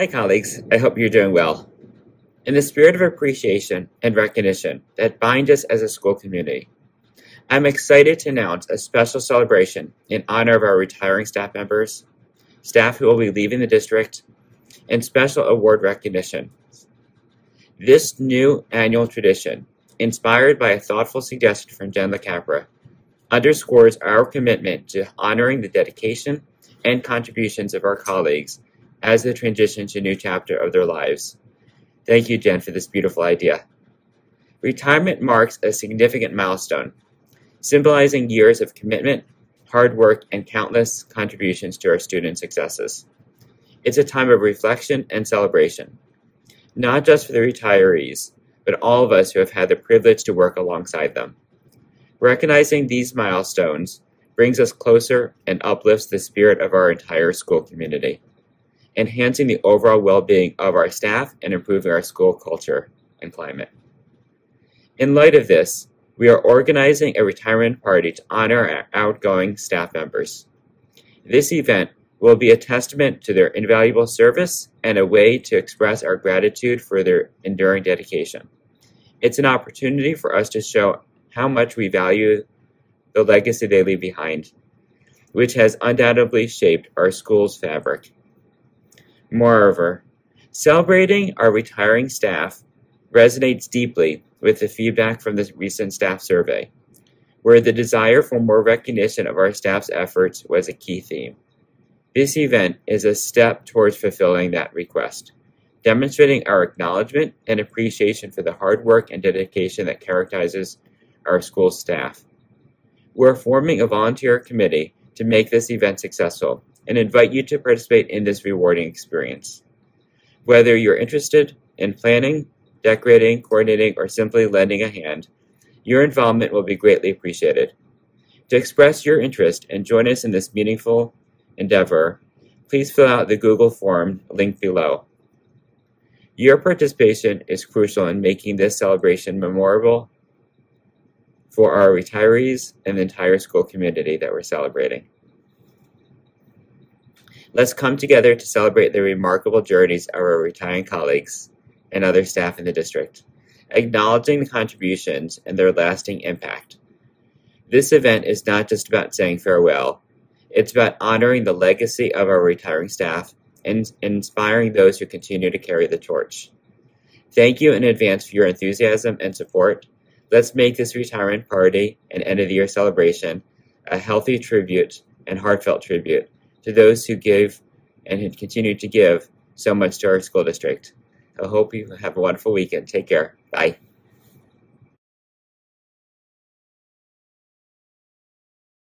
Hi, colleagues. I hope you're doing well. In the spirit of appreciation and recognition that bind us as a school community, I'm excited to announce a special celebration in honor of our retiring staff members, staff who will be leaving the district, and special award recognition. This new annual tradition, inspired by a thoughtful suggestion from Jen LaCapra, underscores our commitment to honoring the dedication and contributions of our colleagues as they transition to a new chapter of their lives. Thank you, Jen, for this beautiful idea. Retirement marks a significant milestone, symbolizing years of commitment, hard work, and countless contributions to our students' successes. It's a time of reflection and celebration, not just for the retirees, but all of us who have had the privilege to work alongside them. Recognizing these milestones brings us closer and uplifts the spirit of our entire school community, enhancing the overall well being of our staff and improving our school culture and climate. In light of this, we are organizing a retirement party to honor our outgoing staff members. This event will be a testament to their invaluable service and a way to express our gratitude for their enduring dedication. It's an opportunity for us to show how much we value the legacy they leave behind, which has undoubtedly shaped our school's fabric. Moreover, celebrating our retiring staff resonates deeply with the feedback from the recent staff survey, where the desire for more recognition of our staff's efforts was a key theme. This event is a step towards fulfilling that request, demonstrating our acknowledgement and appreciation for the hard work and dedication that characterizes our school staff. We're forming a volunteer committee to make this event successful and invite you to participate in this rewarding experience. Whether you're interested in planning, decorating, coordinating, or simply lending a hand, your involvement will be greatly appreciated. To express your interest and join us in this meaningful endeavor, please fill out the Google form linked below. Your participation is crucial in making this celebration memorable for our retirees and the entire school community that we're celebrating. Let's come together to celebrate the remarkable journeys of our retiring colleagues and other staff in the district, acknowledging the contributions and their lasting impact. This event is not just about saying farewell, it's about honoring the legacy of our retiring staff and inspiring those who continue to carry the torch. Thank you in advance for your enthusiasm and support Let's make this retirement party and end of the year celebration a healthy tribute and heartfelt tribute to those who give and continue to give so much to our school district. I hope you have a wonderful weekend. Take care. Bye.